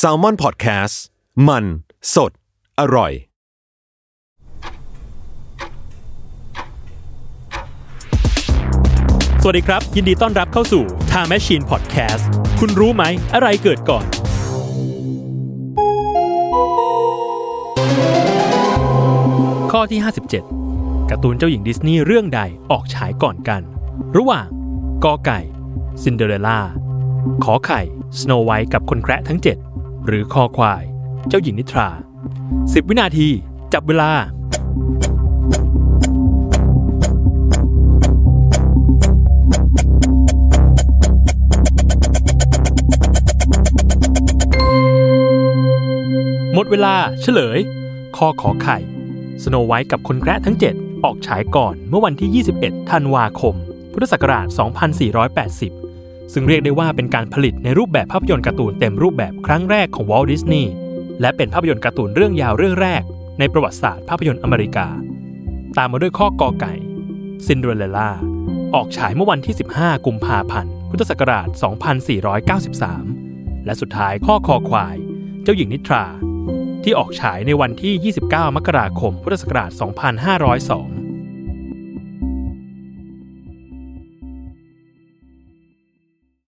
s a l ม o n PODCAST มัน สด อร่อย สวัสดีครับ ยินดีต้อนรับเข้าสู่ Time Machine Podcast คุณรู้ไหม อะไรเกิดก่อน ข้อที่ 57การ์ตูนเจ้าหญิงดิสนีย์เรื่องใดออกฉายก่อนกัน ระหว่างกอไก่ซินเดอเรลล่าขอไข่ สโนไวท์กับคนแคระทั้ง 7 หรือคอควาย เจ้าหญิงนิทรา 10 วินาที จับเวลาหมดเวลาเฉลย ข้อขอไข่ สโนไวท์กับคนแคระทั้ง 7 ออกฉายก่อนเมื่อวันที่ 21 ธันวาคม พุทธศักราช 2480 ซึ่งเรียกได้ว่าเป็นการผลิตในรูปแบบภาพยนตร์การ์ตูนเต็มรูปแบบครั้งแรกของวอลต์ดิสนีย์และเป็นภาพยนตร์การ์ตูนเรื่องยาวเรื่องแรก ในประวัติศาสตร์ภาพยนตร์อเมริกา ตามมาด้วยข้อกอไก่ซินเดอเรลล่าออกฉายเมื่อวันที่ 15 กุมภาพันธ์พุทธศักราช 2493 และสุดท้ายข้อคอควาย เจ้าหญิงนิทรา ที่ออกฉายในวันที่ 29 มกราคม พุทธศักราช 2502